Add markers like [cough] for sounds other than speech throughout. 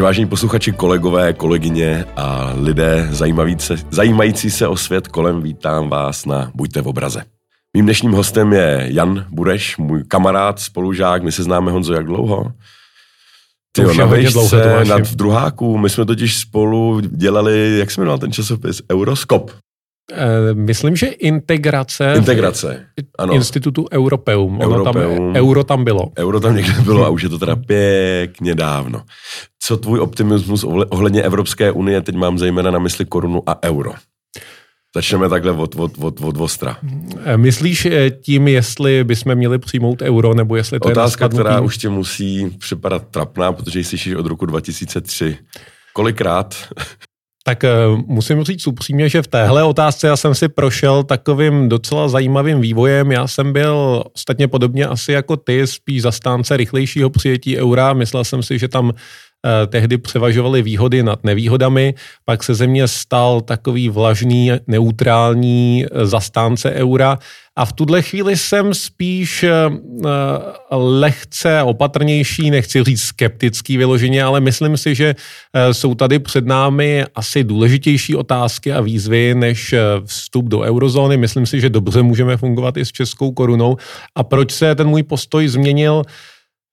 Takže vážení posluchači, kolegové, kolegyně a lidé zajímající se, zajímající se o svět kolem, vítám vás na Buďte v obraze. Mým dnešním hostem je Jan Bureš, můj kamarád, spolužák. My se známe, Honzo, jak dlouho? Ty na vejšce, nad v druháku. My jsme totiž spolu dělali, jak se jmenoval ten časopis? Euroskop. Eh, myslím, že integrace, integrace ano. institutu Europeum. Europeum. Tam, euro tam bylo. Euro tam někde bylo a už je to teda pěkně dávno. Co tvůj optimismus ohledně Evropské unie, teď mám zejména na mysli korunu a euro. Začneme takhle od, od, od, od ostra. Eh, myslíš eh, tím, jestli bychom měli přijmout euro, nebo jestli to Otázka, je která už tě musí připadat trapná, protože ji slyšíš od roku 2003. Kolikrát tak uh, musím říct upřímně, že v téhle otázce já jsem si prošel takovým docela zajímavým vývojem. Já jsem byl ostatně podobně asi jako ty, spíš zastánce rychlejšího přijetí eura. Myslel jsem si, že tam Eh, tehdy převažovaly výhody nad nevýhodami, pak se země stal takový vlažný, neutrální eh, zastánce eura a v tuhle chvíli jsem spíš eh, lehce opatrnější, nechci říct skeptický vyloženě, ale myslím si, že jsou tady před námi asi důležitější otázky a výzvy než vstup do eurozóny. Myslím si, že dobře můžeme fungovat i s českou korunou. A proč se ten můj postoj změnil?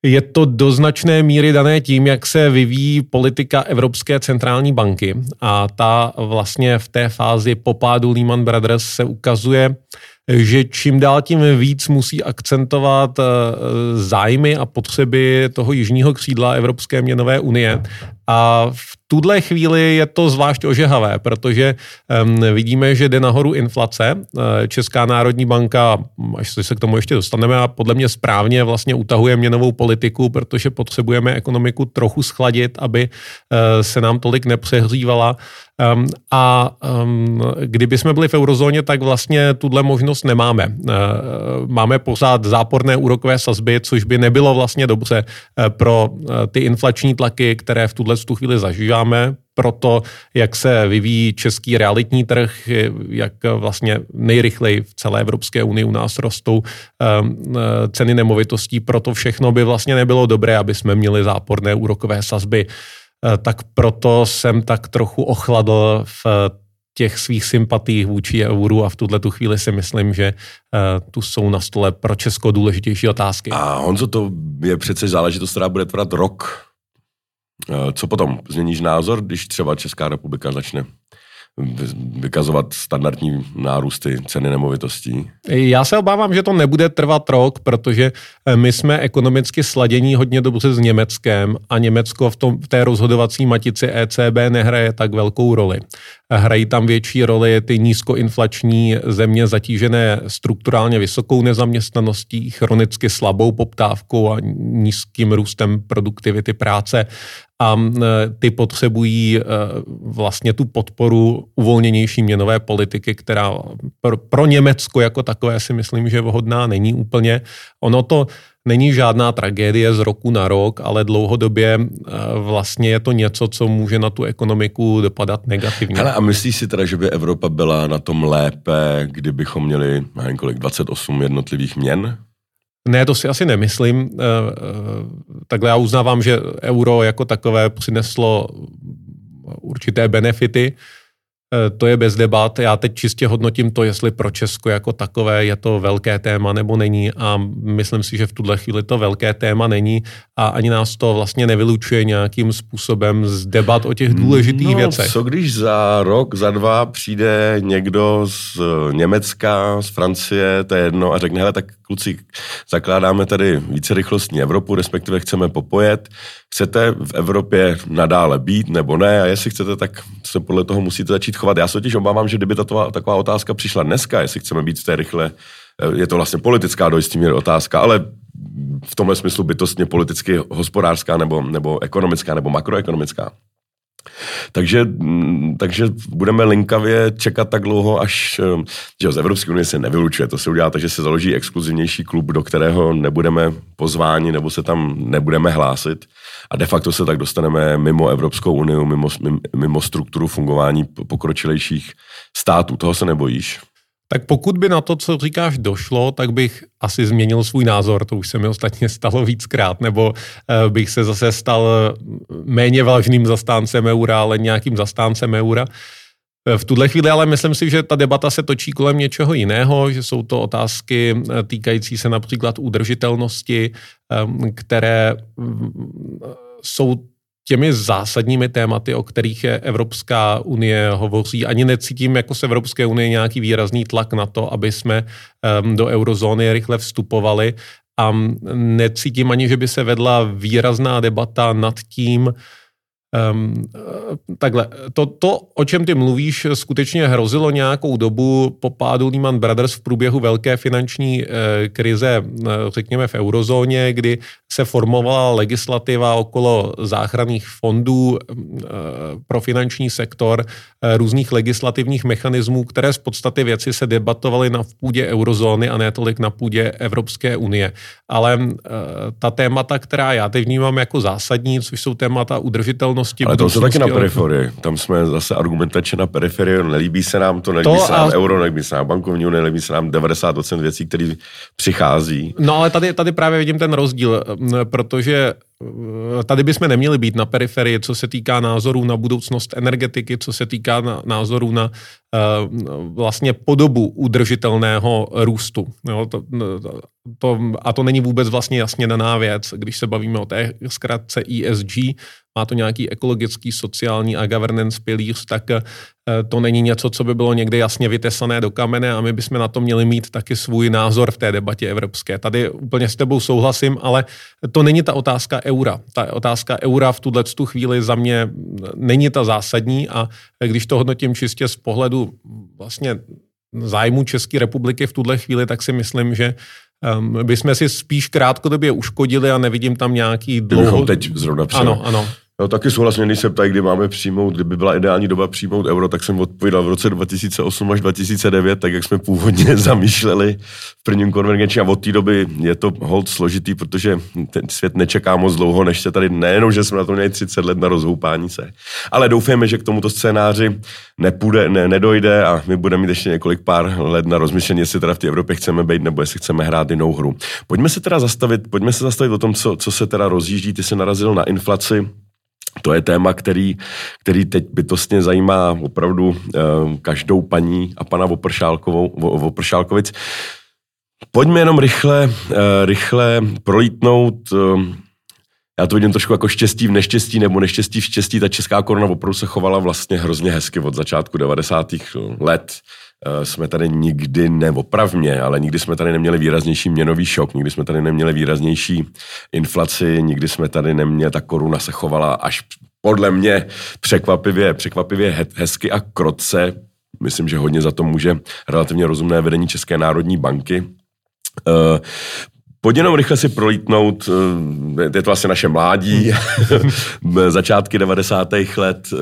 Je to do značné míry dané tím, jak se vyvíjí politika Evropské centrální banky a ta vlastně v té fázi popádu Lehman Brothers se ukazuje, že čím dál tím víc musí akcentovat eh, zájmy a potřeby toho jižního křídla Evropské měnové unie. A v tuhle chvíli je to zvlášť ožehavé, protože um, vidíme, že jde nahoru inflace. Eh, Česká národní banka, až se k tomu ještě dostaneme, a podle mě správně vlastně utahuje měnovou politiku, protože potřebujeme ekonomiku trochu schladit, aby uh, se nám tolik nepřehřívala. Um, a um, kdyby jsme byli v eurozóně, tak vlastně tuhle možnost nemáme. Uh, máme pořád záporné úrokové sazby, což by nebylo vlastně dobře uh, pro uh, ty inflační tlaky, které v tuhle chvíli zažíváme pro to, jak se vyvíjí český realitní trh, jak vlastně nejrychleji v celé Evropské unii u nás rostou ceny nemovitostí. Proto všechno by vlastně nebylo dobré, aby jsme měli záporné úrokové sazby Eh, tak proto jsem tak trochu ochladl v těch svých sympatích vůči euru a v tuhle tu chvíli si myslím, že uh, tu jsou na stole pro Česko důležitější otázky. A Honzo, to je přece záležitost, která bude trvat rok. Uh, co potom? Změníš názor, když třeba Česká republika začne vykazovat standardní nárůsty ceny nemovitostí? Já se obávám, že to nebude trvat rok, protože eh, my jsme ekonomicky sladění hodně dobře s Německem a Německo v, tom, v té rozhodovací matici ECB nehraje tak velkou roli. Hrají tam větší roli ty nízkoinflační země zatížené strukturálně vysokou nezaměstnaností, chronicky slabou poptávkou a nízkým růstem produktivity práce a ty potřebují e, vlastně tu podporu uvolněnější měnové politiky, která pro Německo jako takové si myslím, že vhodná není úplně. Ono to není žádná tragédie z roku na rok, ale dlouhodobě eh, vlastně je to něco, co může na tu ekonomiku dopadat negativně. Hele, a myslíš si teda, že by Evropa byla na tom lépe, kdybychom měli, nevím kolik, 28 jednotlivých měn? Ne, to si asi nemyslím. Eh, eh, takhle já uznávám, že euro jako takové přineslo určité benefity, to je bez debat. Já teď čistě hodnotím to, jestli pro Česko jako takové je to velké téma nebo není a myslím si, že v tuhle chvíli to velké téma není a ani nás to vlastně nevylučuje nějakým způsobem z debat o těch důležitých no, věcech. co když za rok, za dva přijde někdo z Německa, z Francie, to je jedno a řekne, hele, tak kluci, zakládáme tady více rychlostní Evropu, respektive chceme popojet, chcete v Evropě nadále být nebo ne a jestli chcete, tak se podle toho musíte začít chovat. Já se totiž obávám, že kdyby tato, taková otázka přišla dneska, jestli chceme být v té rychle, eh, je to vlastně politická do jistý míry otázka, ale v tomhle smyslu bytostně politicky hospodářská nebo, nebo ekonomická nebo makroekonomická. Takže, mm, takže budeme linkavě čekat tak dlouho, až eh, že z Evropské unie se nevylučuje. To se udělá tak, že se založí exkluzivnější klub, do kterého nebudeme pozváni nebo se tam nebudeme hlásit. A de facto se tak dostaneme mimo Evropskou unii, mimo, mimo strukturu fungování pokročilejších států. Toho se nebojíš? Tak pokud by na to, co říkáš, došlo, tak bych asi změnil svůj názor, to už se mi ostatně stalo víckrát, nebo uh, bych se zase stal méně vážným zastáncem eura, ale nějakým zastáncem eura. V tuhle chvíli ale myslím si, že ta debata se točí kolem něčeho jiného, že jsou to otázky eh, týkající se například udržitelnosti, které mm, jsou těmi zásadními tématy, o kterých je Evropská unie hovoří. Ani necítím jako z Evropské unie nějaký výrazný tlak na to, aby jsme do eurozóny rychle vstupovali a necítím ani, že by se vedla výrazná debata nad tím, Um, takhle, to, to, o čem ty mluvíš, skutečně hrozilo nějakou dobu po pádu Lehman Brothers v průběhu velké finanční uh, krize, uh, řekněme v eurozóně, kdy se formovala legislativa okolo záchranných fondů uh, pro finanční sektor, uh, různých legislativních mechanismů, které z podstaty věci se debatovaly na půdě eurozóny a ne tolik na půdě Evropské unie. Ale uh, ta témata, která já teď vnímám jako zásadní, což jsou témata udržitelnosti. Ale to jsou taky na periferii. Tam jsme zase argumentačně na periferii. Nelíbí se nám to, nelíbí to se nám a... euro, nelíbí se nám bankovní unie, nelíbí se nám 90% věcí, které přichází. No ale tady, tady právě vidím ten rozdíl, protože Eh, tady bychom neměli být na periferii, co se týká názorů na budoucnost energetiky, co se týká názorů na uh, vlastně podobu udržitelného růstu. Jo, to, to, a to není vůbec vlastně jasně daná věc. Když se bavíme o té zkratce ESG, má to nějaký ekologický, sociální a governance pilíř, tak eh, to není něco, co by bylo někde jasně vytesané do kamene a my bychom na to měli mít taky svůj názor v té debatě evropské. Tady úplně s tebou souhlasím, ale to není ta otázka eura. Ta otázka eura v tuhle tu chvíli za mě není ta zásadní a když to hodnotím čistě z pohledu vlastně zájmu České republiky v tuhle chvíli, tak si myslím, že um, bychom si spíš krátkodobě uškodili a nevidím tam nějaký dlouho... teď zrovna Ano, ano. No taky souhlasně, když se ptají, kdy máme přijmout, kdyby byla ideální doba přijmout euro, tak jsem odpovídal v roce 2008 až 2009, tak jak jsme původně [laughs] zamýšleli v prvním konvergenci a od té doby je to hold složitý, protože ten svět nečeká moc dlouho, než se tady nejenom, že jsme na to měli 30 let na rozhoupání se, ale doufáme, že k tomuto scénáři nepůjde, ne, nedojde a my budeme mít ještě několik pár let na rozmyšlení, jestli teda v té Evropě chceme být nebo jestli chceme hrát jinou hru. Pojďme se teda zastavit, pojďme se zastavit o tom, co, co se teda rozjíždí. Ty se narazil na inflaci, to je téma, který, který teď bytostně zajímá opravdu uh, každou paní a pana Vopršálkovou, Vopršálkovic. Pojďme jenom rychle, uh, rychle prolítnout uh, já to vidím trošku jako štěstí v neštěstí nebo neštěstí v štěstí. Ta česká koruna opravdu se chovala vlastně hrozně hezky od začátku 90. let. Eh, jsme tady nikdy, neopravně, ale nikdy jsme tady neměli výraznější měnový šok, nikdy jsme tady neměli výraznější inflaci, nikdy jsme tady neměli, ta koruna se chovala až podle mě překvapivě, překvapivě hezky a krotce. Myslím, že hodně za to může relativně rozumné vedení České národní banky. Pojď jenom rychle si prolítnout, eh, je to asi naše mládí, [laughs] začátky 90. let eh,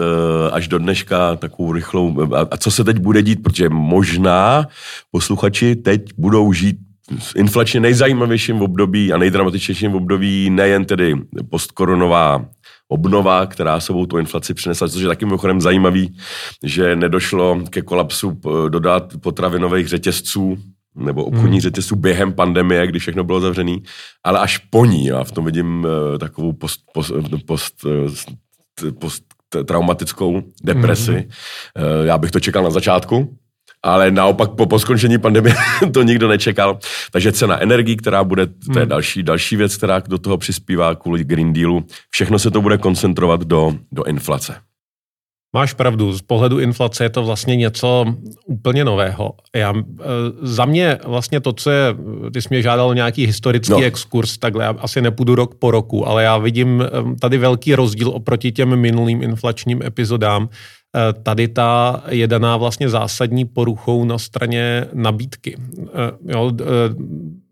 až do dneška, takovou rychlou, a co se teď bude dít, protože možná posluchači teď budou žít v inflačně nejzajímavějším období a nejdramatičnějším období nejen tedy postkoronová obnova, která sebou tu inflaci přinesla, což je taky mimochodem zajímavý, že nedošlo ke kolapsu eh, dodat potravinových řetězců, nebo obchodní hmm. řetězců během pandemie, kdy všechno bylo zavřené, ale až po ní. Já v tom vidím uh, takovou post, post, post, uh, post traumatickou depresi. Hmm. Uh, já bych to čekal na začátku, ale naopak po, po skončení pandemie [laughs] to nikdo nečekal. Takže cena energii, která bude, to je hmm. další, další věc, která do toho přispívá kvůli Green Dealu, všechno se to bude koncentrovat do, do inflace. Máš pravdu, z pohledu inflace je to vlastně něco úplně nového. Já, e, za mě vlastně to, co je, ty jsi mě žádal nějaký historický no. exkurs, takhle já asi nepůjdu rok po roku, ale já vidím e, tady velký rozdíl oproti těm minulým inflačním epizodám. E, tady ta je daná vlastně zásadní poruchou na straně nabídky. Jo,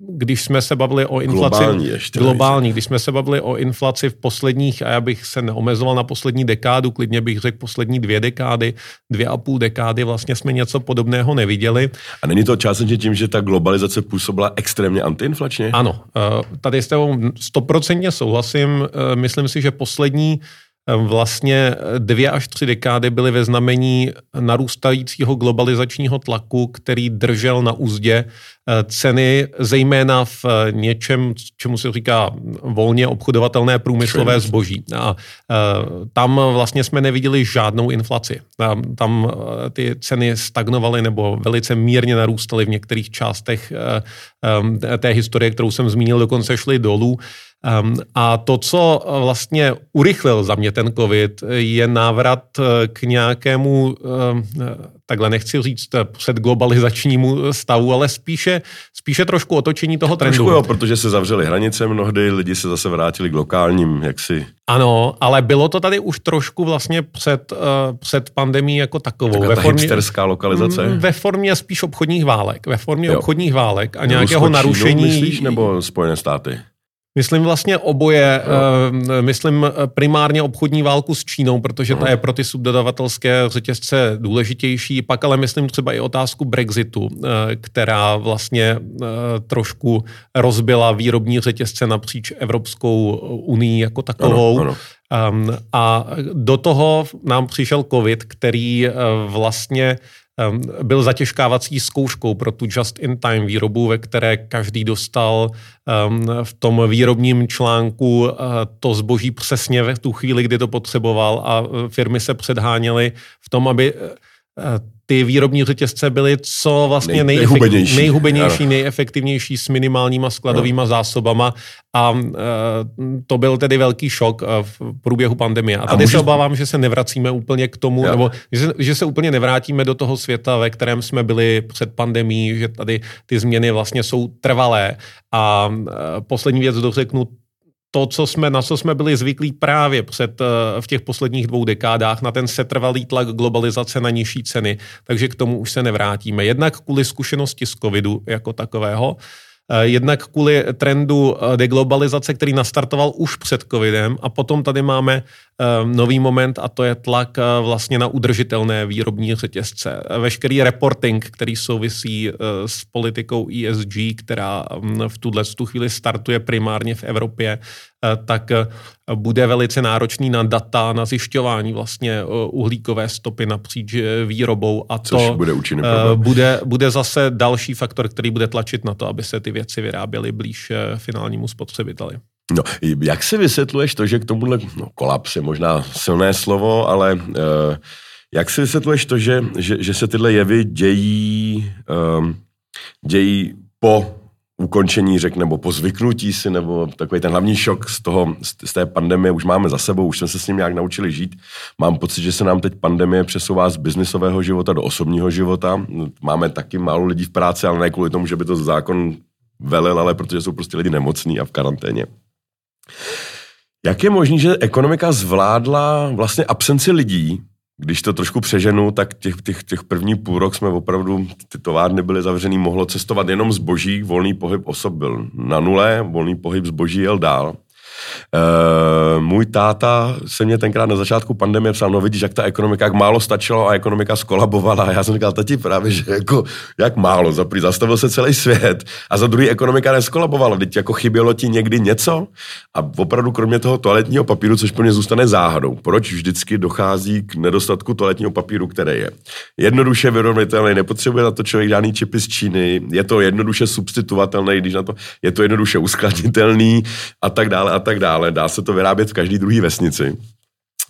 když jsme se bavili o inflaci... Globální ještě. Globální, když jsme se bavili o inflaci v posledních, a já bych se neomezoval na poslední dekádu, klidně bych řekl poslední dvě dekády, dvě a půl dekády, vlastně jsme něco podobného neviděli. A není to částečně tím, že ta globalizace působila extrémně antiinflačně? Ano, eh, tady s tebou stoprocentně souhlasím. Eh, myslím si, že poslední vlastně dvě až tři dekády byly ve znamení narůstajícího globalizačního tlaku, který držel na úzdě eh, ceny, zejména v eh, něčem, čemu se říká volně obchodovatelné průmyslové zboží. A eh, tam vlastně jsme neviděli žádnou inflaci. Tam ty ceny stagnovaly nebo velice mírně narůstaly v některých částech té historie, kterou jsem zmínil, dokonce šly dolů. A to, co vlastně urychlil za mě ten COVID, je návrat eh, k nějakému, takhle nechci říct předglobalizačnímu stavu, ale spíše, spíše trošku otočení toho trendu. Trošku jo, protože se zavřely hranice mnohdy, lidi se zase vrátili k lokálním, jaksi. Ano, ale bylo to tady už trošku vlastně před, uh, před pandemí jako takovou. ve formě, lokalizace? Ve formě spíš obchodních válek. Ve formě jo. obchodních válek a nějakého narušení. myslíš, nebo Spojené státy? Myslím vlastně oboje. No. Myslím primárně obchodní válku s Čínou, protože ta je pro ty subdodavatelské řetězce důležitější. Pak ale myslím třeba i otázku Brexitu, eh, která vlastně eh, trošku rozbila výrobní řetězce napříč Evropskou unii jako takovou. Ano, ano. A do toho nám přišel COVID, který vlastně Ehm, byl zatěžkávací zkouškou pro tu just-in-time výrobu, ve které každý dostal v tom výrobním článku eh, to zboží přesně v tu chvíli, kdy to potřeboval a eh, firmy se předháněly v tom, aby eh, ty výrobní řetězce byly co vlastně Nej, nejhubenější, nejhubenější nejefektivnější s minimálníma skladovými no. zásobama a uh, to byl tedy velký šok uh, v průběhu pandemie. A tady a můžeš... se obávám, že se nevracíme úplně k tomu, jo. nebo že se, že se úplně nevrátíme do toho světa, ve kterém jsme byli před pandemí, že tady ty změny vlastně jsou trvalé. A uh, poslední věc dořeknu, to, co jsme, na co jsme byli zvyklí právě před, eh, v těch posledních dvou dekádách, na ten setrvalý tlak globalizace na nižší ceny, takže k tomu už se nevrátíme. Jednak kvůli zkušenosti z covidu jako takového, Eh, jednak kvůli trendu eh, deglobalizace, který nastartoval už před covidem a potom tady máme nový moment a to je tlak vlastně na udržitelné výrobní řetězce. Veškerý reporting, který souvisí s politikou ESG, která mm, v tuhle tu chvíli startuje primárně v Evropě, tak bude velice náročný na data, na zjišťování vlastně uhlíkové stopy napříč výrobou a Což to bude, bude, bude zase další faktor, který bude tlačit na to, aby se ty věci vyráběly blíž eh, finálnímu spotřebiteli. No, jak si vysvětluješ to, že k tomuhle, no kolaps je možná silné slovo, ale uh, jak si vysvětluješ to, že, že, že se tyhle jevy dějí, um, dějí po ukončení řek nebo po zvyknutí si, nebo takový ten hlavní šok z, toho, z té pandemie už máme za sebou, už jsme se s ním nějak naučili žít. Mám pocit, že se nám teď pandemie přesouvá z biznisového života do osobního života. Máme taky málo lidí v práci, ale ne kvůli tomu, že by to zákon velel, ale protože jsou prostě lidi nemocní a v karanténě. Jak je možné, že ekonomika zvládla vlastně absenci lidí, když to trošku přeženu, tak těch, těch, těch první půl rok jsme opravdu, ty továrny byly zavřený, mohlo cestovat jenom zboží, volný pohyb osob byl na nule, volný pohyb zboží jel dál. Uh, můj táta se mě tenkrát na začátku pandemie psal, no vidíš, jak ta ekonomika, jak málo stačilo a ekonomika skolabovala. A já jsem říkal, tati právě, že jako, jak málo, za prvý zastavil se celý svět a za druhý ekonomika neskolabovala. Teď jako chybělo ti někdy něco a opravdu kromě toho toaletního papíru, což pro mě zůstane záhadou. Proč vždycky dochází k nedostatku toaletního papíru, který je jednoduše vyrovnatelný, nepotřebuje na to člověk žádný čipy z Číny, je to jednoduše substituovatelný, když na to je to jednoduše uskladnitelný a tak dále a tak dále. Dá se to vyrábět v každé druhé vesnici.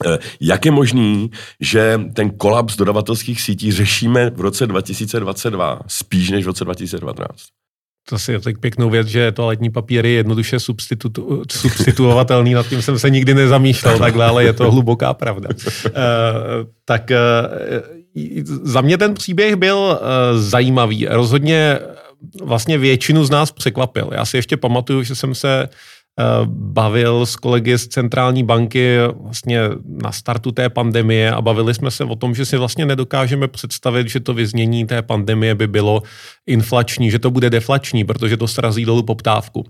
Eh, jak je možný, že ten kolaps dodavatelských sítí řešíme v roce 2022 spíš než v roce 2019? To si je tak pěknou věc, že toaletní papír je jednoduše substitu, substituovatelný, nad tím jsem se nikdy nezamýšlel takhle, ale je to hluboká pravda. Uh, tak uh, za mě ten příběh byl uh, zajímavý. Rozhodně vlastně většinu z nás překvapil. Já si ještě pamatuju, že jsem se bavil s kolegy z centrální banky vlastně na startu té pandemie a bavili jsme se o tom, že si vlastně nedokážeme představit, že to vyznění té pandemie by bylo inflační, že to bude deflační, protože to srazí dolů poptávku.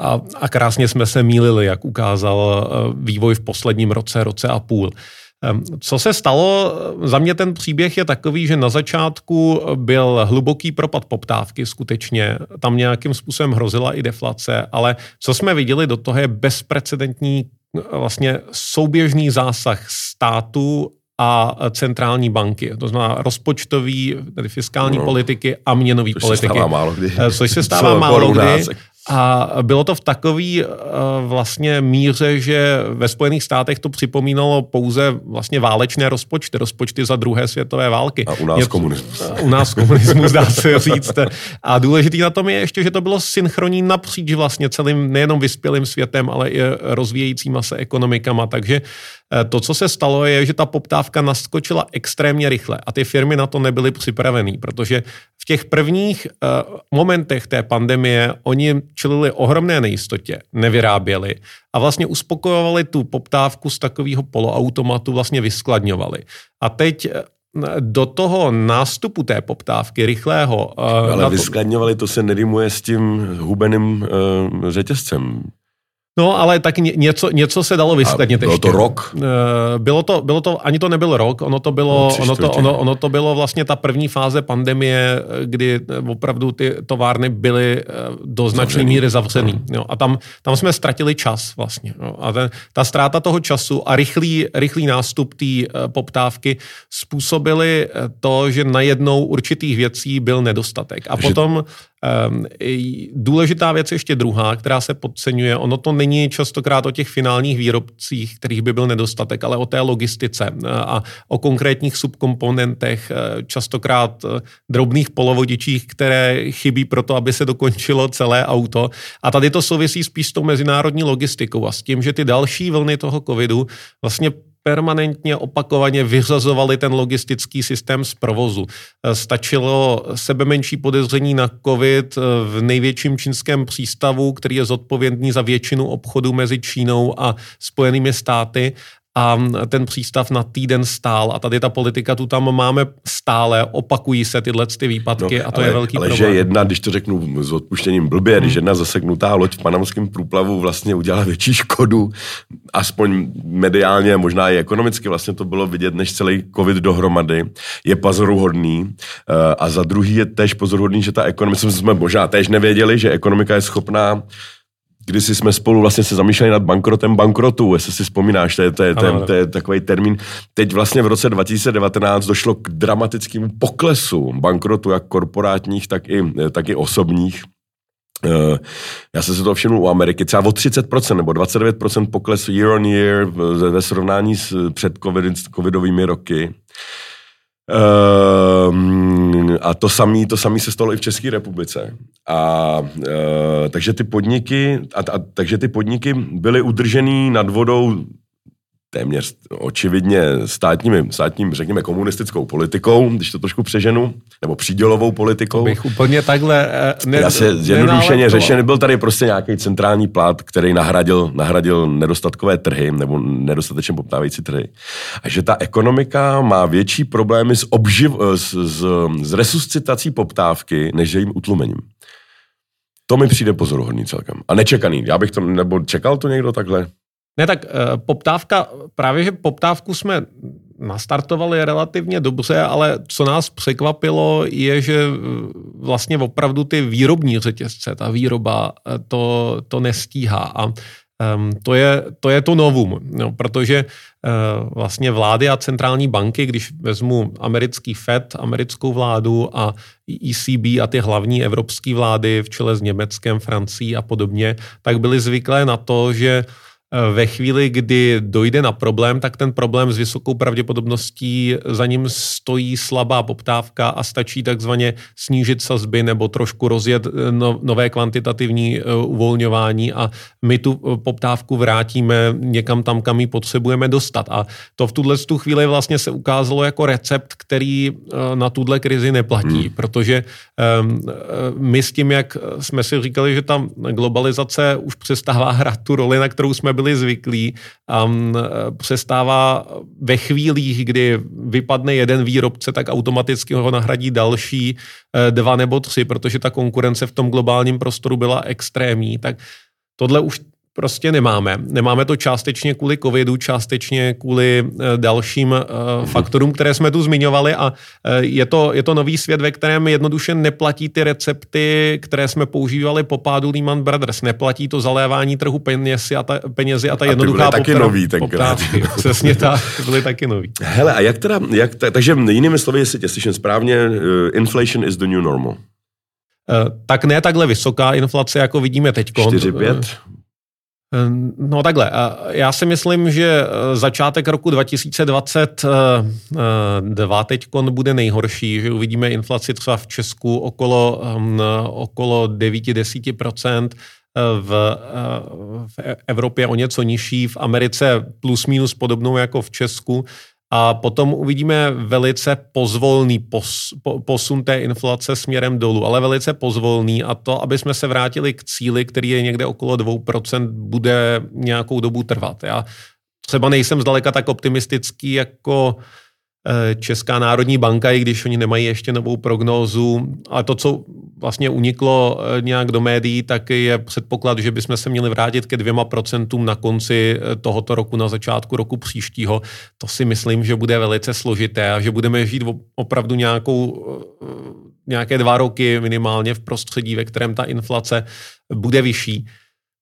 A, a krásně jsme se mýlili, jak ukázal eh, vývoj v posledním roce, roce a půl. Co se stalo? Za mě ten příběh je takový, že na začátku byl hluboký propad poptávky, skutečně tam nějakým způsobem hrozila i deflace, ale co jsme viděli do toho je bezprecedentní vlastně souběžný zásah státu a centrální banky. To znamená rozpočtový, tedy fiskální no, politiky a měnový což politiky. Se stává málo kdy. Což se stává málo kdy. A bylo to v takový uh, vlastně míře, že ve Spojených státech to připomínalo pouze vlastně válečné rozpočty, rozpočty za druhé světové války. A u nás Něco, komunismus. U nás komunismus, dá se říct. A důležitý na tom je ještě, že to bylo synchronní napříč vlastně celým nejenom vyspělým světem, ale i rozvíjejícíma se ekonomikama. Takže Eh, to, co se stalo, je, že ta poptávka naskočila extrémně rychle a ty firmy na to nebyly připravený, protože v těch prvních uh, momentech té pandemie oni čelili ohromné nejistotě, nevyráběli a vlastně uspokojovali tu poptávku z takového poloautomatu, vlastně vyskladňovali. A teď eh, do toho nástupu té poptávky rychlého... Ale to... vyskladňovali, to se nedimuje s tím hubeným uh, řetězcem. No, ale tak něco, něco se dalo vyskladnit bylo ještě. to rok? Eh, bylo to, bylo to, ani to nebyl rok, ono to bylo, no, ono, to, ono, ono to bylo vlastně ta první fáze pandemie, kdy opravdu ty továrny byly eh, do značné míry zavřený. Jo, a tam, tam jsme ztratili čas vlastně. Jo, a ten, ta ztráta toho času a rychlý, rychlý nástup té eh, poptávky způsobili to, že najednou určitých věcí byl nedostatek. A potom Um, důležitá věc ještě druhá, která se podceňuje. Ono to není častokrát o těch finálních výrobcích, kterých by byl nedostatek, ale o té logistice eh, a o konkrétních subkomponentech, eh, častokrát eh, drobných polovodičích, které chybí pro to, aby se dokončilo celé auto. A tady to souvisí spíš s tou mezinárodní logistikou a s tím, že ty další vlny toho covidu vlastně permanentně opakovaně vyřazovali ten logistický systém z provozu. Eh, stačilo sebe menší podezření na COVID eh, v největším čínském přístavu, který je zodpovědný za většinu obchodu mezi Čínou a Spojenými státy a ten přístav na týden stál a tady ta politika tu tam máme stále, opakují se tyhle ty výpadky no, a to ale, je velký ale problém. Ale že jedna, když to řeknu s odpuštěním blbě, hmm. když jedna zaseknutá loď v panamském průplavu vlastně udělala větší škodu, aspoň mediálně, možná i ekonomicky vlastně to bylo vidět, než celý covid dohromady, je pozoruhodný. Eh, a za druhý je tež pozoruhodný, že ta ekonomika, jsme možná tež nevěděli, že ekonomika je schopná když jsme spolu vlastně se zamýšleli nad bankrotem bankrotu, jestli si vzpomínáš, to je, to je, to je, to je takový termín. Teď vlastně v roce 2019 došlo k dramatickému poklesu bankrotu, jak korporátních, tak i, tak i osobních. Eh, já jsem se to všiml u Ameriky, třeba o 30% nebo 29% pokles year on year ve srovnání s před covidovými roky. Uh, a to samé to samý se stalo i v České republice. A uh, takže ty podniky, a, a, takže ty podniky byly udržený nad vodou téměř očividně státním, státním, řekněme, komunistickou politikou, když to trošku přeženu, nebo přídělovou politikou. To bych úplně takhle eh, ne, Já se zjednodušeně řešen, byl tady prostě nějaký centrální plát, který nahradil, nahradil nedostatkové trhy, nebo nedostatečně poptávající trhy. A že ta ekonomika má větší problémy s, obživ, s, s, s resuscitací poptávky, než jejím utlumením. To mi přijde pozoruhodný celkem. A nečekaný. Já bych to, nebo čekal to někdo takhle? Ne, tak eh, poptávka, právě že poptávku jsme nastartovali relativně dobře, ale co nás překvapilo je, že eh, vlastně opravdu ty výrobní řetězce, ta výroba eh, to, to nestíhá. A um, to, je, to je to novum, no, protože uh, vlastně vlády a centrální banky, když vezmu americký FED, americkou vládu a ECB a ty hlavní evropské vlády v čele s Německem, Francií a podobně, tak byly zvyklé na to, že ve chvíli, kdy dojde na problém, tak ten problém s vysokou pravděpodobností za ním stojí slabá poptávka a stačí takzvaně snížit sazby nebo trošku rozjet eh, no, nové kvantitativní eh, uvolňování a my tu eh, poptávku vrátíme někam tam, kam ji potřebujeme dostat. A to v tuhle tu chvíli vlastně se ukázalo jako recept, který na tuhle krizi neplatí, hmm. protože um, my s tím, jak jsme si říkali, že ta globalizace už přestává hrát tu roli, na kterou jsme byli byli zvyklí, um, přestává ve chvílích, kdy vypadne jeden výrobce, tak automaticky ho nahradí další eh, dva nebo tři, protože ta konkurence v tom globálním prostoru byla extrémní, tak tohle už prostě nemáme. Nemáme to částečně kvůli covidu, částečně kvůli dalším faktorům, které jsme tu zmiňovali a je to, je to nový svět, ve kterém jednoduše neplatí ty recepty, které jsme používali po pádu Lehman Brothers. Neplatí to zalévání trhu penězi a ta, penězi a ta jednoduchá a ty byly taky nový tenkrát. [laughs] Přesně tak, byly taky nový. Hele, a jak teda, jak, takže jinými slovy, jestli tě slyším správně, inflation is the new normal. Tak ne takhle vysoká inflace, jako vidíme teď. 4-5? No takhle, já si myslím, že začátek roku 2022 teď bude nejhorší, že uvidíme inflaci třeba v Česku okolo, okolo 9-10%, v, v Evropě o něco nižší, v Americe plus minus podobnou jako v Česku. A potom uvidíme velice pozvolný pos, po, posun té inflace směrem dolů, ale velice pozvolný a to, aby jsme se vrátili k cíli, který je někde okolo 2%, bude nějakou dobu trvat. Já třeba nejsem zdaleka tak optimistický jako Eh, Česká národní banka, i když oni nemají ještě novou prognózu, ale to, co vlastně uniklo eh, nějak do médií, tak je předpoklad, že bychom se měli vrátit ke dvěma procentům na konci eh, tohoto roku, na začátku roku příštího. To si myslím, že bude velice složité a že budeme žít opravdu nějakou, nějaké dva roky minimálně v prostředí, ve kterém ta inflace bude vyšší.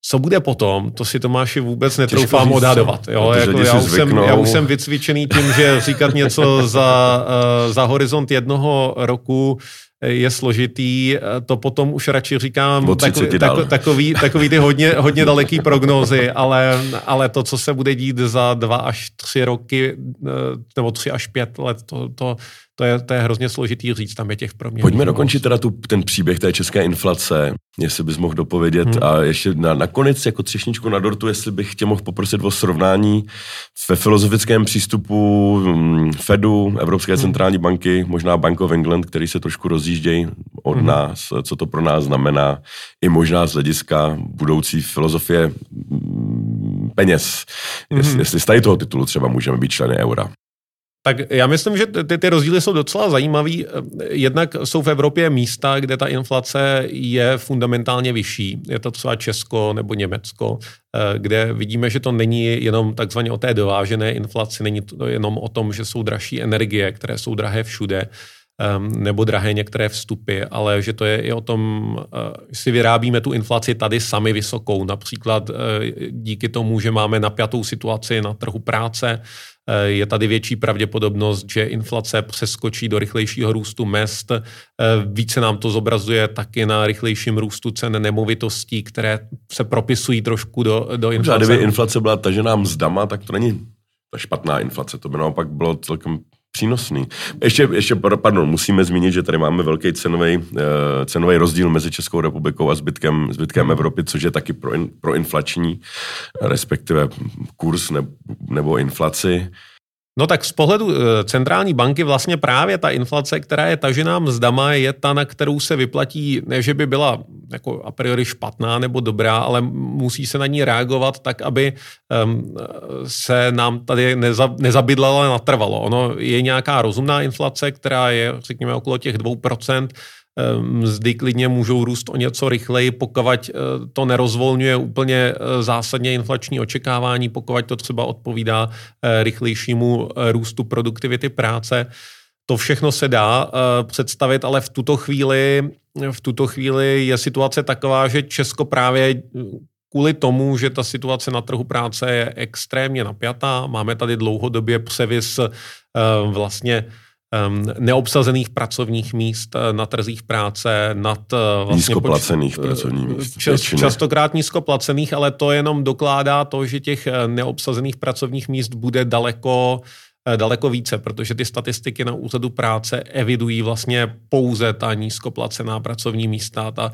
Co bude potom, to si Tomáši vůbec netroufám odhadovat. Jo? Jako já, už jsem, já už jsem vycvičený tím, že říkat něco za, uh, za horizont jednoho roku je složitý, to potom už radši říkám takový, tak, takový, takový ty hodně, hodně daleký prognózy, ale, ale to, co se bude dít za dva až tři roky, eh, nebo tři až pět let, to, to, to je, to je hrozně složitý říct, tam je těch proměn. Pojďme dokončit teda tu, ten příběh té české inflace, jestli bys mohl dopovědět. Hmm. A ještě na, nakonec jako třešničku na dortu, jestli bych tě mohl poprosit o srovnání ve filozofickém přístupu hmm, Fedu, Evropské hmm. centrální banky, možná Bank of England, který se trošku rozjíždějí od hmm. nás, co to pro nás znamená, i možná z hlediska budoucí filozofie hmm, peněz. Hmm. Jestli, jestli z tady toho titulu třeba můžeme být členy eura. Tak já myslím, že ty, ty rozdíly jsou docela zajímavý. Jednak jsou v Evropě místa, kde ta inflace je fundamentálně vyšší. Je to třeba Česko nebo Německo, eh, kde vidíme, že to není jenom takzvaně o té dovážené inflaci, není to jenom o tom, že jsou dražší energie, které jsou drahé všude, nebo drahé některé vstupy, ale že to je i o tom, eh, si vyrábíme tu inflaci tady sami vysokou. Například eh, díky tomu, že máme napjatou situaci na trhu práce, Eh, je tady větší pravděpodobnost, že inflace přeskočí do rychlejšího růstu mest. Více nám to zobrazuje taky na rychlejším růstu cen nemovitostí, které se propisují trošku do, do inflace. Kdyby inflace byla tažená mzdama, tak to není ta špatná inflace. To by naopak bylo celkem přínosný. Ještě, ještě, pardon, musíme zmínit, že tady máme velký cenový, uh, cenový rozdíl mezi Českou republikou a zbytkem, zbytkem Evropy, což je taky pro, in, pro inflační, respektive kurz ne, nebo inflaci. No tak z pohledu eh, centrální banky vlastně právě ta inflace, která je tažená mzdama, je ta, na kterou se vyplatí, ne že by byla jako a priori špatná nebo dobrá, ale musí se na ní reagovat tak, aby um, se nám tady neza, nezabydlela natrvalo. Ono je nějaká rozumná inflace, která je, řekněme, okolo těch 2%, mzdy klidně můžou růst o něco rychleji, pokud eh, to nerozvolňuje úplně eh, zásadně inflační očekávání, pokud to třeba odpovídá eh, rychlejšímu růstu produktivity práce. To všechno se dá představit, ale v tuto chvíli v tuto chvíli je situace taková, že Česko právě kvůli tomu, že ta situace na trhu práce je extrémně napjatá, máme tady dlouhodobě převis vlastně neobsazených pracovních míst eh, na trzích práce, nad uh, vlastně nízkoplacených poč- pracovních míst. Čas, častokrát nízkoplacených, ale to jenom dokládá to, že těch neobsazených pracovních míst bude daleko daleko více, protože ty statistiky na úřadu práce evidují vlastně pouze ta nízkoplacená pracovní místa, ta,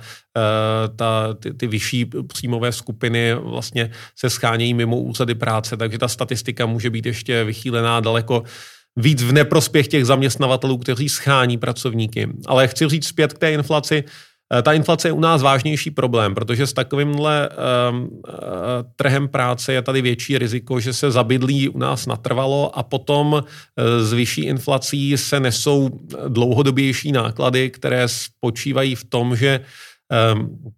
ta, ty, ty vyšší příjmové skupiny vlastně se schánějí mimo úřady práce, takže ta statistika může být ještě vychýlená daleko víc v neprospěch těch zaměstnavatelů, kteří schání pracovníky. Ale chci říct zpět k té inflaci. Eh, ta inflace je u nás vážnější problém, protože s takovýmhle um, trhem práce je tady větší riziko, že se zabydlí u nás natrvalo a potom uh, s vyšší inflací se nesou dlouhodobější náklady, které spočívají v tom, že um,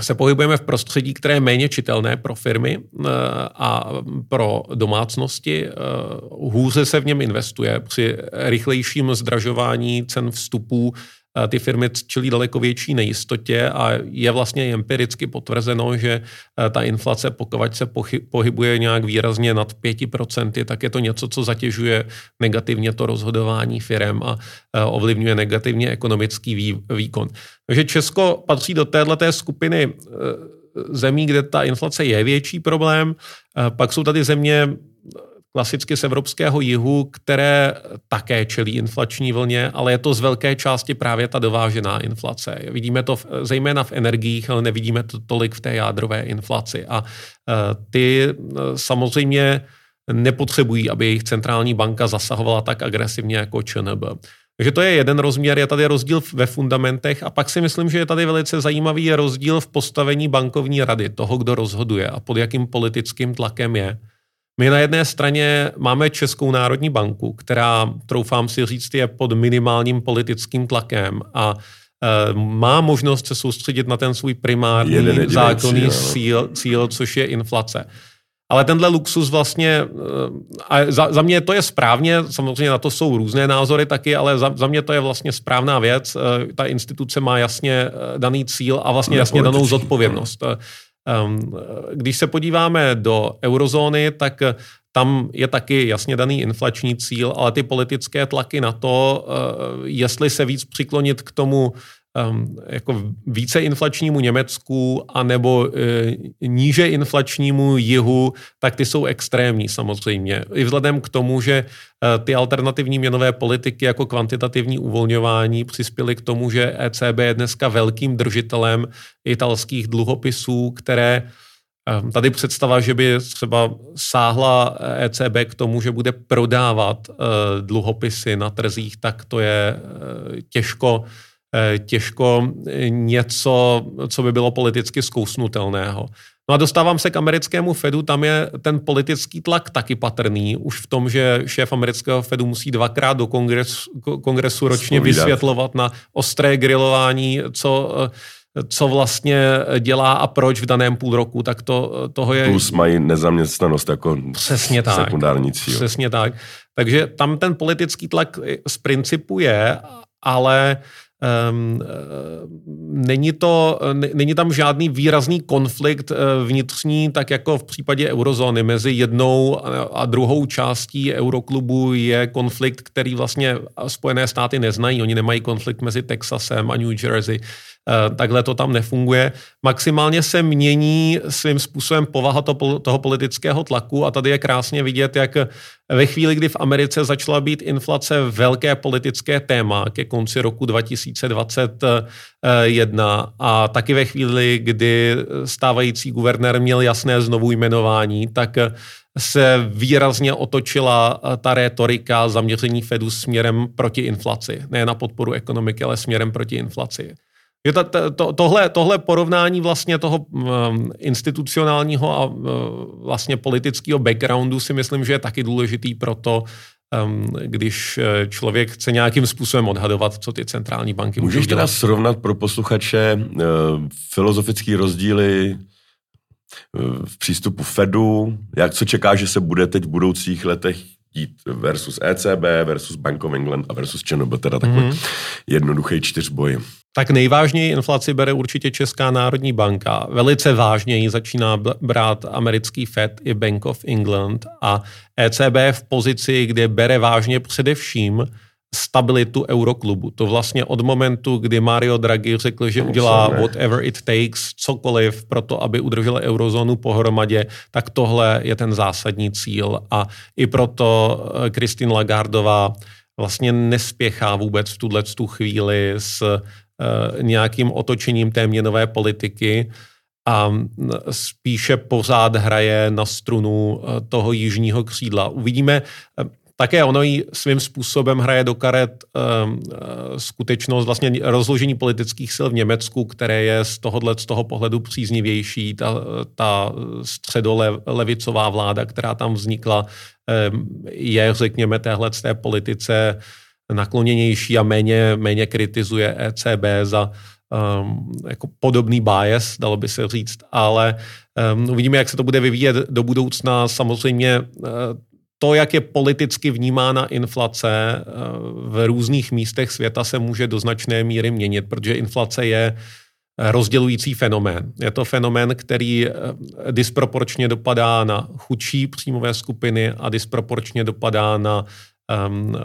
se pohybujeme v prostředí, které je méně čitelné pro firmy a pro domácnosti. Hůře se v něm investuje při rychlejším zdražování cen vstupů ty firmy čelí daleko větší nejistotě a je vlastně empiricky potvrzeno, že eh, ta inflace, pokud se pohybuje nějak výrazně nad 5%, tak je to něco, co zatěžuje negativně to rozhodování firm a eh, ovlivňuje negativně ekonomický výkon. Takže Česko patří do této skupiny eh, zemí, kde ta inflace je větší problém. Pak jsou tady země klasicky z evropského jihu, které také čelí inflační vlně, ale je to z velké části právě ta dovážená inflace. Vidíme to v, zejména v energiích, ale nevidíme to tolik v té jádrové inflaci. A e, ty e, samozřejmě nepotřebují, aby jejich centrální banka zasahovala tak agresivně jako ČNB. Takže to je jeden rozměr, je tady rozdíl ve fundamentech a pak si myslím, že je tady velice zajímavý rozdíl v postavení bankovní rady, toho, kdo rozhoduje a pod jakým politickým tlakem je. My na jedné straně máme Českou národní banku, která, troufám si říct, je pod minimálním politickým tlakem a e, má možnost se soustředit na ten svůj primární zákonný cíl, cíl, což je inflace. Ale tenhle luxus vlastně, e, a za, za mě to je správně, samozřejmě na to jsou různé názory taky, ale za, za mě to je vlastně správná věc. E, ta instituce má jasně daný cíl a vlastně jasně danou zodpovědnost. Ehm, když se podíváme do eurozóny, tak tam je taky jasně daný inflační cíl, ale ty politické tlaky na to, eh, jestli se víc přiklonit k tomu um, jako více inflačnímu Německu anebo e, níže inflačnímu jihu, tak ty jsou extrémní samozřejmě. I vzhledem k tomu, že e, ty alternativní měnové politiky jako kvantitativní uvolňování přispěly k tomu, že ECB je dneska velkým držitelem italských dluhopisů, které Tady představa, že by třeba sáhla ECB k tomu, že bude prodávat dluhopisy na trzích, tak to je těžko Eh, těžko něco, co by bylo politicky zkousnutelného. No a dostávám se k americkému Fedu, tam je ten politický tlak taky patrný, už v tom, že šéf amerického Fedu musí dvakrát do kongres, kongresu ročně Spovídat. vysvětlovat na ostré grilování, co co vlastně dělá a proč v daném půl roku, tak to, toho je... Plus mají nezaměstnanost jako přesně tak, sekundární cíl. Přesně tak. Takže tam ten politický tlak z principu je, ale Um, není, to, není tam žádný výrazný konflikt eh, vnitřní, tak jako v případě eurozóny. Mezi jednou a druhou částí euroklubu je konflikt, který vlastně Spojené státy neznají. Oni nemají konflikt mezi Texasem a New Jersey. Eh, takhle to tam nefunguje. Maximálně se mění svým způsobem povaha toho politického tlaku a tady je krásně vidět, jak ve chvíli, kdy v Americe začala být inflace velké politické téma ke konci roku 2021 a taky ve chvíli, kdy stávající guvernér měl jasné znovu jmenování, tak se výrazně otočila ta rétorika zaměření Fedu směrem proti inflaci. Ne na podporu ekonomiky, ale směrem proti inflaci. Je to, to, tohle, tohle porovnání vlastně toho um, institucionálního a uh, vlastně politického backgroundu si myslím, že je taky důležitý pro to, když uh, člověk chce nějakým způsobem odhadovat, co ty centrální banky Můžeš můžou teda srovnat pro posluchače uh, filozofické rozdíly uh, v přístupu Fedu, jak co čeká, že se bude teď v budoucích letech dít versus ECB, versus Bank of England a versus ČNB, teda takový mm-hmm. jednoduchý čtyřboj. Tak nejvážněji inflaci bere určitě Česká národní banka. Velice vážněji začíná brát americký Fed i Bank of England a ECB v pozici, kde bere vážně především stabilitu euroklubu. To vlastně od momentu, kdy Mario Draghi řekl, že udělá whatever it takes, cokoliv pro to, aby udržel eurozónu pohromadě, tak tohle je ten zásadní cíl. A i proto eh, Christine Lagardová vlastně nespěchá vůbec v tuhle tu chvíli s Eh, nějakým otočením té měnové politiky a spíše pořád hraje na strunu eh, toho jižního křídla. Uvidíme, eh, také ono jí svým způsobem hraje do karet um, skutečnost vlastně rozložení politických sil v Německu, které je z tohohle z toho pohledu příznivější. Ta, ta středolevicová vláda, která tam vznikla, um, je, řekněme, téhle té politice nakloněnější a méně, méně kritizuje ECB za um, jako podobný bias, dalo by se říct, ale um, uvidíme, jak se to bude vyvíjet do budoucna. Samozřejmě uh, to, jak je politicky vnímána inflace uh, v různých místech světa, se může do značné míry měnit, protože inflace je rozdělující fenomén. Je to fenomén, který disproporčně dopadá na chudší příjmové skupiny a disproporčně dopadá na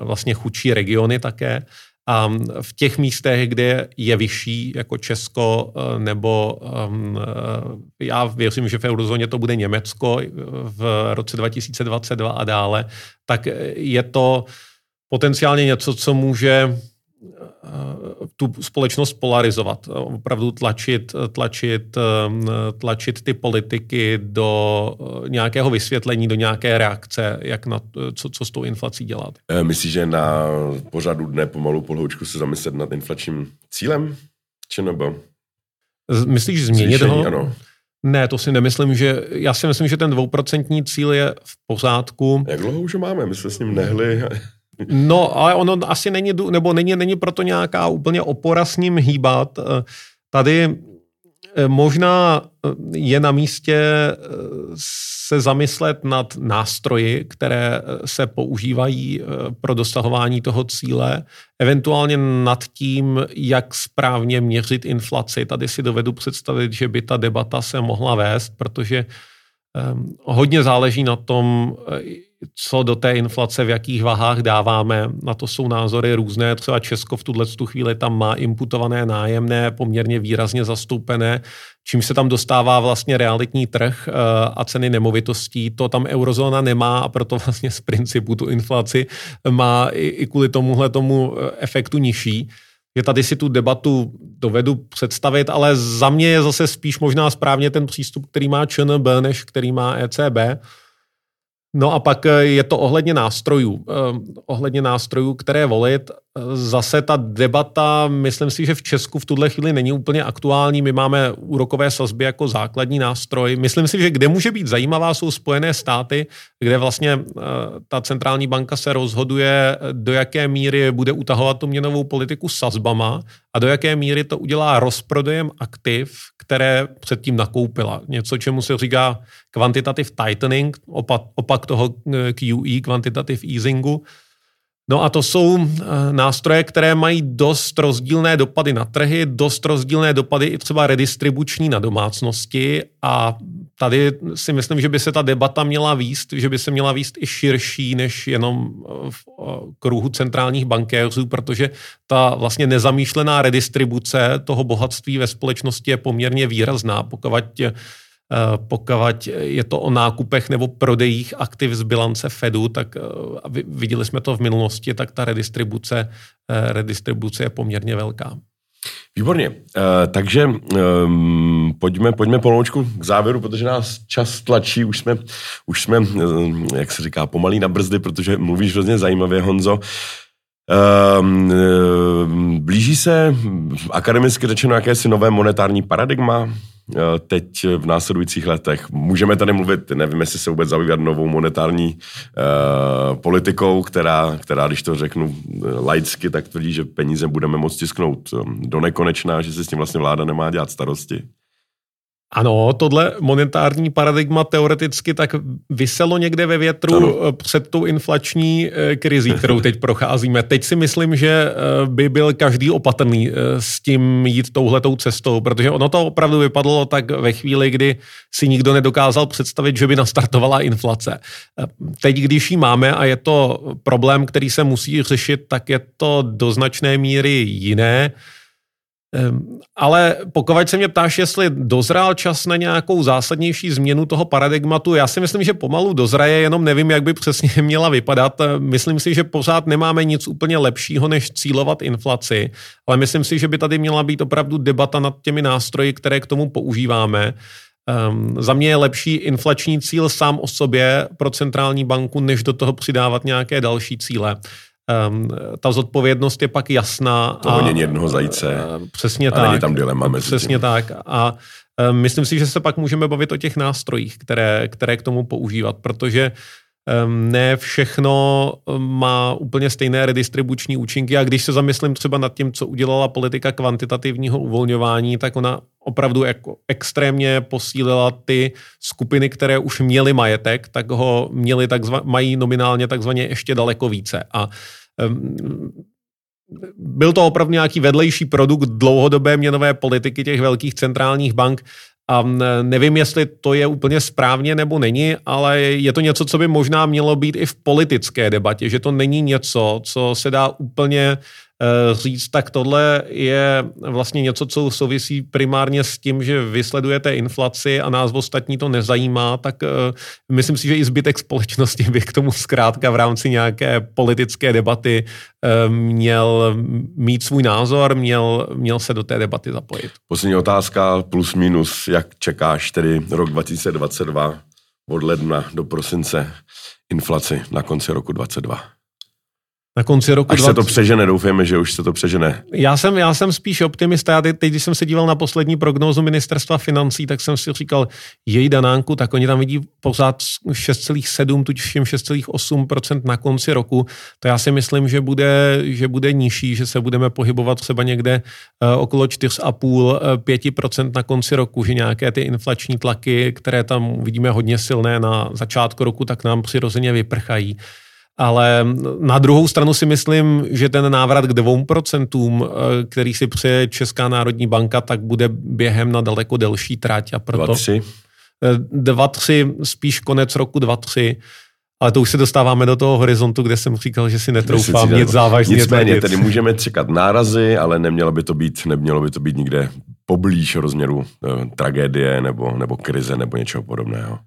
vlastně chudší regiony také. A v těch místech, kde je vyšší, jako Česko, eh, nebo um, já věřím, že v eurozóně to bude Německo v roce 2022 a dále, tak je to potenciálně něco, co může Eh, tu společnost polarizovat, opravdu tlačit, tlačit, ehm, tlačit ty politiky do eh, nějakého vysvětlení, do nějaké reakce, jak na, co, co s tou inflací dělat. Eh, myslíš, že na pořadu dne pomalu polhoučku se zamyslet nad inflačním cílem? Či nebo? Myslíš změnit Zvýšení, ho? Ano. Ne, to si nemyslím, že, já si myslím, že ten dvouprocentní cíl je v pořádku. Jak dlouho už máme? My jsme s ním nehli. No, ale ono asi není, nebo není, není proto nějaká úplně opora s ním hýbat. Eh, tady eh, možná eh, je na místě se zamyslet nad nástroji, které se používají pro dosahování toho cíle, eventuálně nad tím, jak správně měřit inflaci. Tady si dovedu představit, že by ta debata se mohla vést, protože hodně záleží na tom, co do té inflace, v jakých vahách dáváme. Na to jsou názory různé. Třeba Česko v tuhle tu chvíli tam má imputované nájemné poměrně výrazně zastoupené, čím se tam dostává vlastně realitní trh eh, a ceny nemovitostí. To tam eurozóna nemá a proto vlastně z principu tu inflaci má i kvůli tomuhle tomu eh, efektu nižší že tady si tu debatu dovedu představit, ale za mě je zase spíš možná správně ten přístup, který má ČNB, než který má ECB. No a pak eh, je to ohledně nástrojů. Eh, ohledně nástrojů, které volit. Eh, zase ta debata, myslím si, že v Česku v tuhle chvíli není úplně aktuální. My máme úrokové sazby jako základní nástroj. Myslím si, že kde může být zajímavá, jsou Spojené státy, kde vlastně ta centrální banka se rozhoduje, do jaké míry bude utahovat tu měnovou politiku sazbama a do jaké míry to udělá rozprodejem aktiv, které předtím nakoupila. Něco, čemu se říká quantitative tightening, opak, opak toho eh, QE, quantitative easingu. No a to jsou eh, nástroje, které mají dost rozdílné dopady na trhy, dost rozdílné dopady i třeba redistribuční na domácnosti. A tady si myslím, že by se ta debata měla výst, že by se měla výst i širší než jenom v kruhu centrálních bankéřů, protože ta vlastně nezamýšlená redistribuce toho bohatství ve společnosti je poměrně výrazná, pokud Eh, pokud je to o nákupech nebo prodejích aktiv z bilance Fedu, tak eh, viděli jsme to v minulosti, tak ta redistribuce, eh, redistribuce je poměrně velká. Výborně, takže um, pojďme, pojďme poloučku k závěru, protože nás čas tlačí, už jsme, už jsme jak se říká, pomalý na brzdy, protože mluvíš hrozně zajímavě, Honzo. Um, blíží se akademicky řečeno jakési nové monetární paradigma, Eh, teď v následujících letech. Můžeme tady mluvit, nevím, jestli se vůbec zabývat novou monetární uh, politikou, která, která, když to řeknu eh, laicky, tak tvrdí, že peníze budeme moct tisknout do nekonečna, že se s tím vlastně vláda nemá dělat starosti. Ano, tohle monetární paradigma teoreticky tak vyselo někde ve větru ano. Eh, před tou inflační eh, krizí, kterou teď procházíme. Teď si myslím, že eh, by byl každý opatrný s tím jít touhletou cestou, protože ono to opravdu vypadlo tak ve chvíli, kdy si nikdo nedokázal představit, že by nastartovala inflace. Teď, když ji máme a je to problém, který se musí řešit, tak je to do značné míry jiné. Ehm, ale pokud se mě ptáš, jestli dozrál čas na nějakou zásadnější změnu toho paradigmatu, já si myslím, že pomalu dozraje, jenom nevím, jak by přesně [laughs] měla vypadat. Ehm, myslím si, že pořád nemáme nic úplně lepšího, než cílovat inflaci, ale myslím si, že by tady měla být opravdu debata nad těmi nástroji, které k tomu používáme. Um, za mě je lepší inflační cíl sám o sobě pro centrální banku, než do toho přidávat nějaké další cíle. Um, ta zodpovědnost je pak jasná. To a, jednoho zajíce. Uh, přesně a tak. není tam dilema mezi Přesně tím. tak. A um, myslím si, že se pak můžeme bavit o těch nástrojích, které, které k tomu používat, protože ne všechno má úplně stejné redistribuční účinky a když se zamyslím třeba nad tím, co udělala politika kvantitativního uvolňování, tak ona opravdu jako extrémně posílila ty skupiny, které už měly majetek, tak ho měli takzva, mají nominálně takzvaně ještě daleko více. A um, byl to opravdu nějaký vedlejší produkt dlouhodobé měnové politiky těch velkých centrálních bank, a nevím, jestli to je úplně správně nebo není, ale je to něco, co by možná mělo být i v politické debatě, že to není něco, co se dá úplně říct, tak tohle je vlastně něco, co souvisí primárně s tím, že vysledujete inflaci a nás ostatní to nezajímá, tak eh, myslím si, že i zbytek společnosti by k tomu zkrátka v rámci nějaké politické debaty eh, měl mít svůj názor, měl, měl se do té debaty zapojit. Poslední otázka, plus minus, jak čekáš tedy rok 2022 od ledna do prosince inflaci na konci roku 2022? Na konci roku. Až 20... se to přežene, doufujeme, že už se to přežene. Já jsem, já jsem spíš optimista. Já teď, když jsem se díval na poslední prognózu ministerstva financí, tak jsem si říkal, její danánku, tak oni tam vidí pořád 6,7, tuším 6,8% na konci roku. To já si myslím, že bude, že bude nižší, že se budeme pohybovat třeba někde uh, okolo 4,5-5% uh, na konci roku, že nějaké ty inflační tlaky, které tam vidíme hodně silné na začátku roku, tak nám přirozeně vyprchají. Ale na druhou stranu si myslím, že ten návrat k 2%, eh, který si přeje Česká národní banka, tak bude během na daleko delší trať. A proto 2-3? 2-3, eh, spíš konec roku 2-3. Ale to už se dostáváme do toho horizontu, kde jsem říkal, že si netroufám nic závažně Nicméně, tedy můžeme čekat nárazy, ale nemělo by to být, nemělo by to být nikde poblíž rozměru eh, tragédie nebo, nebo krize nebo něčeho podobného.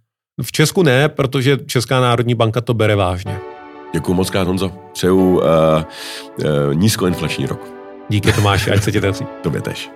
V Česku ne, protože Česká národní banka to bere vážně. Děkuji moc krát, Honzo. Přeju uh, uh, nízkoinflační rok. Díky Tomáši, ať se ti daří. Tobě tež.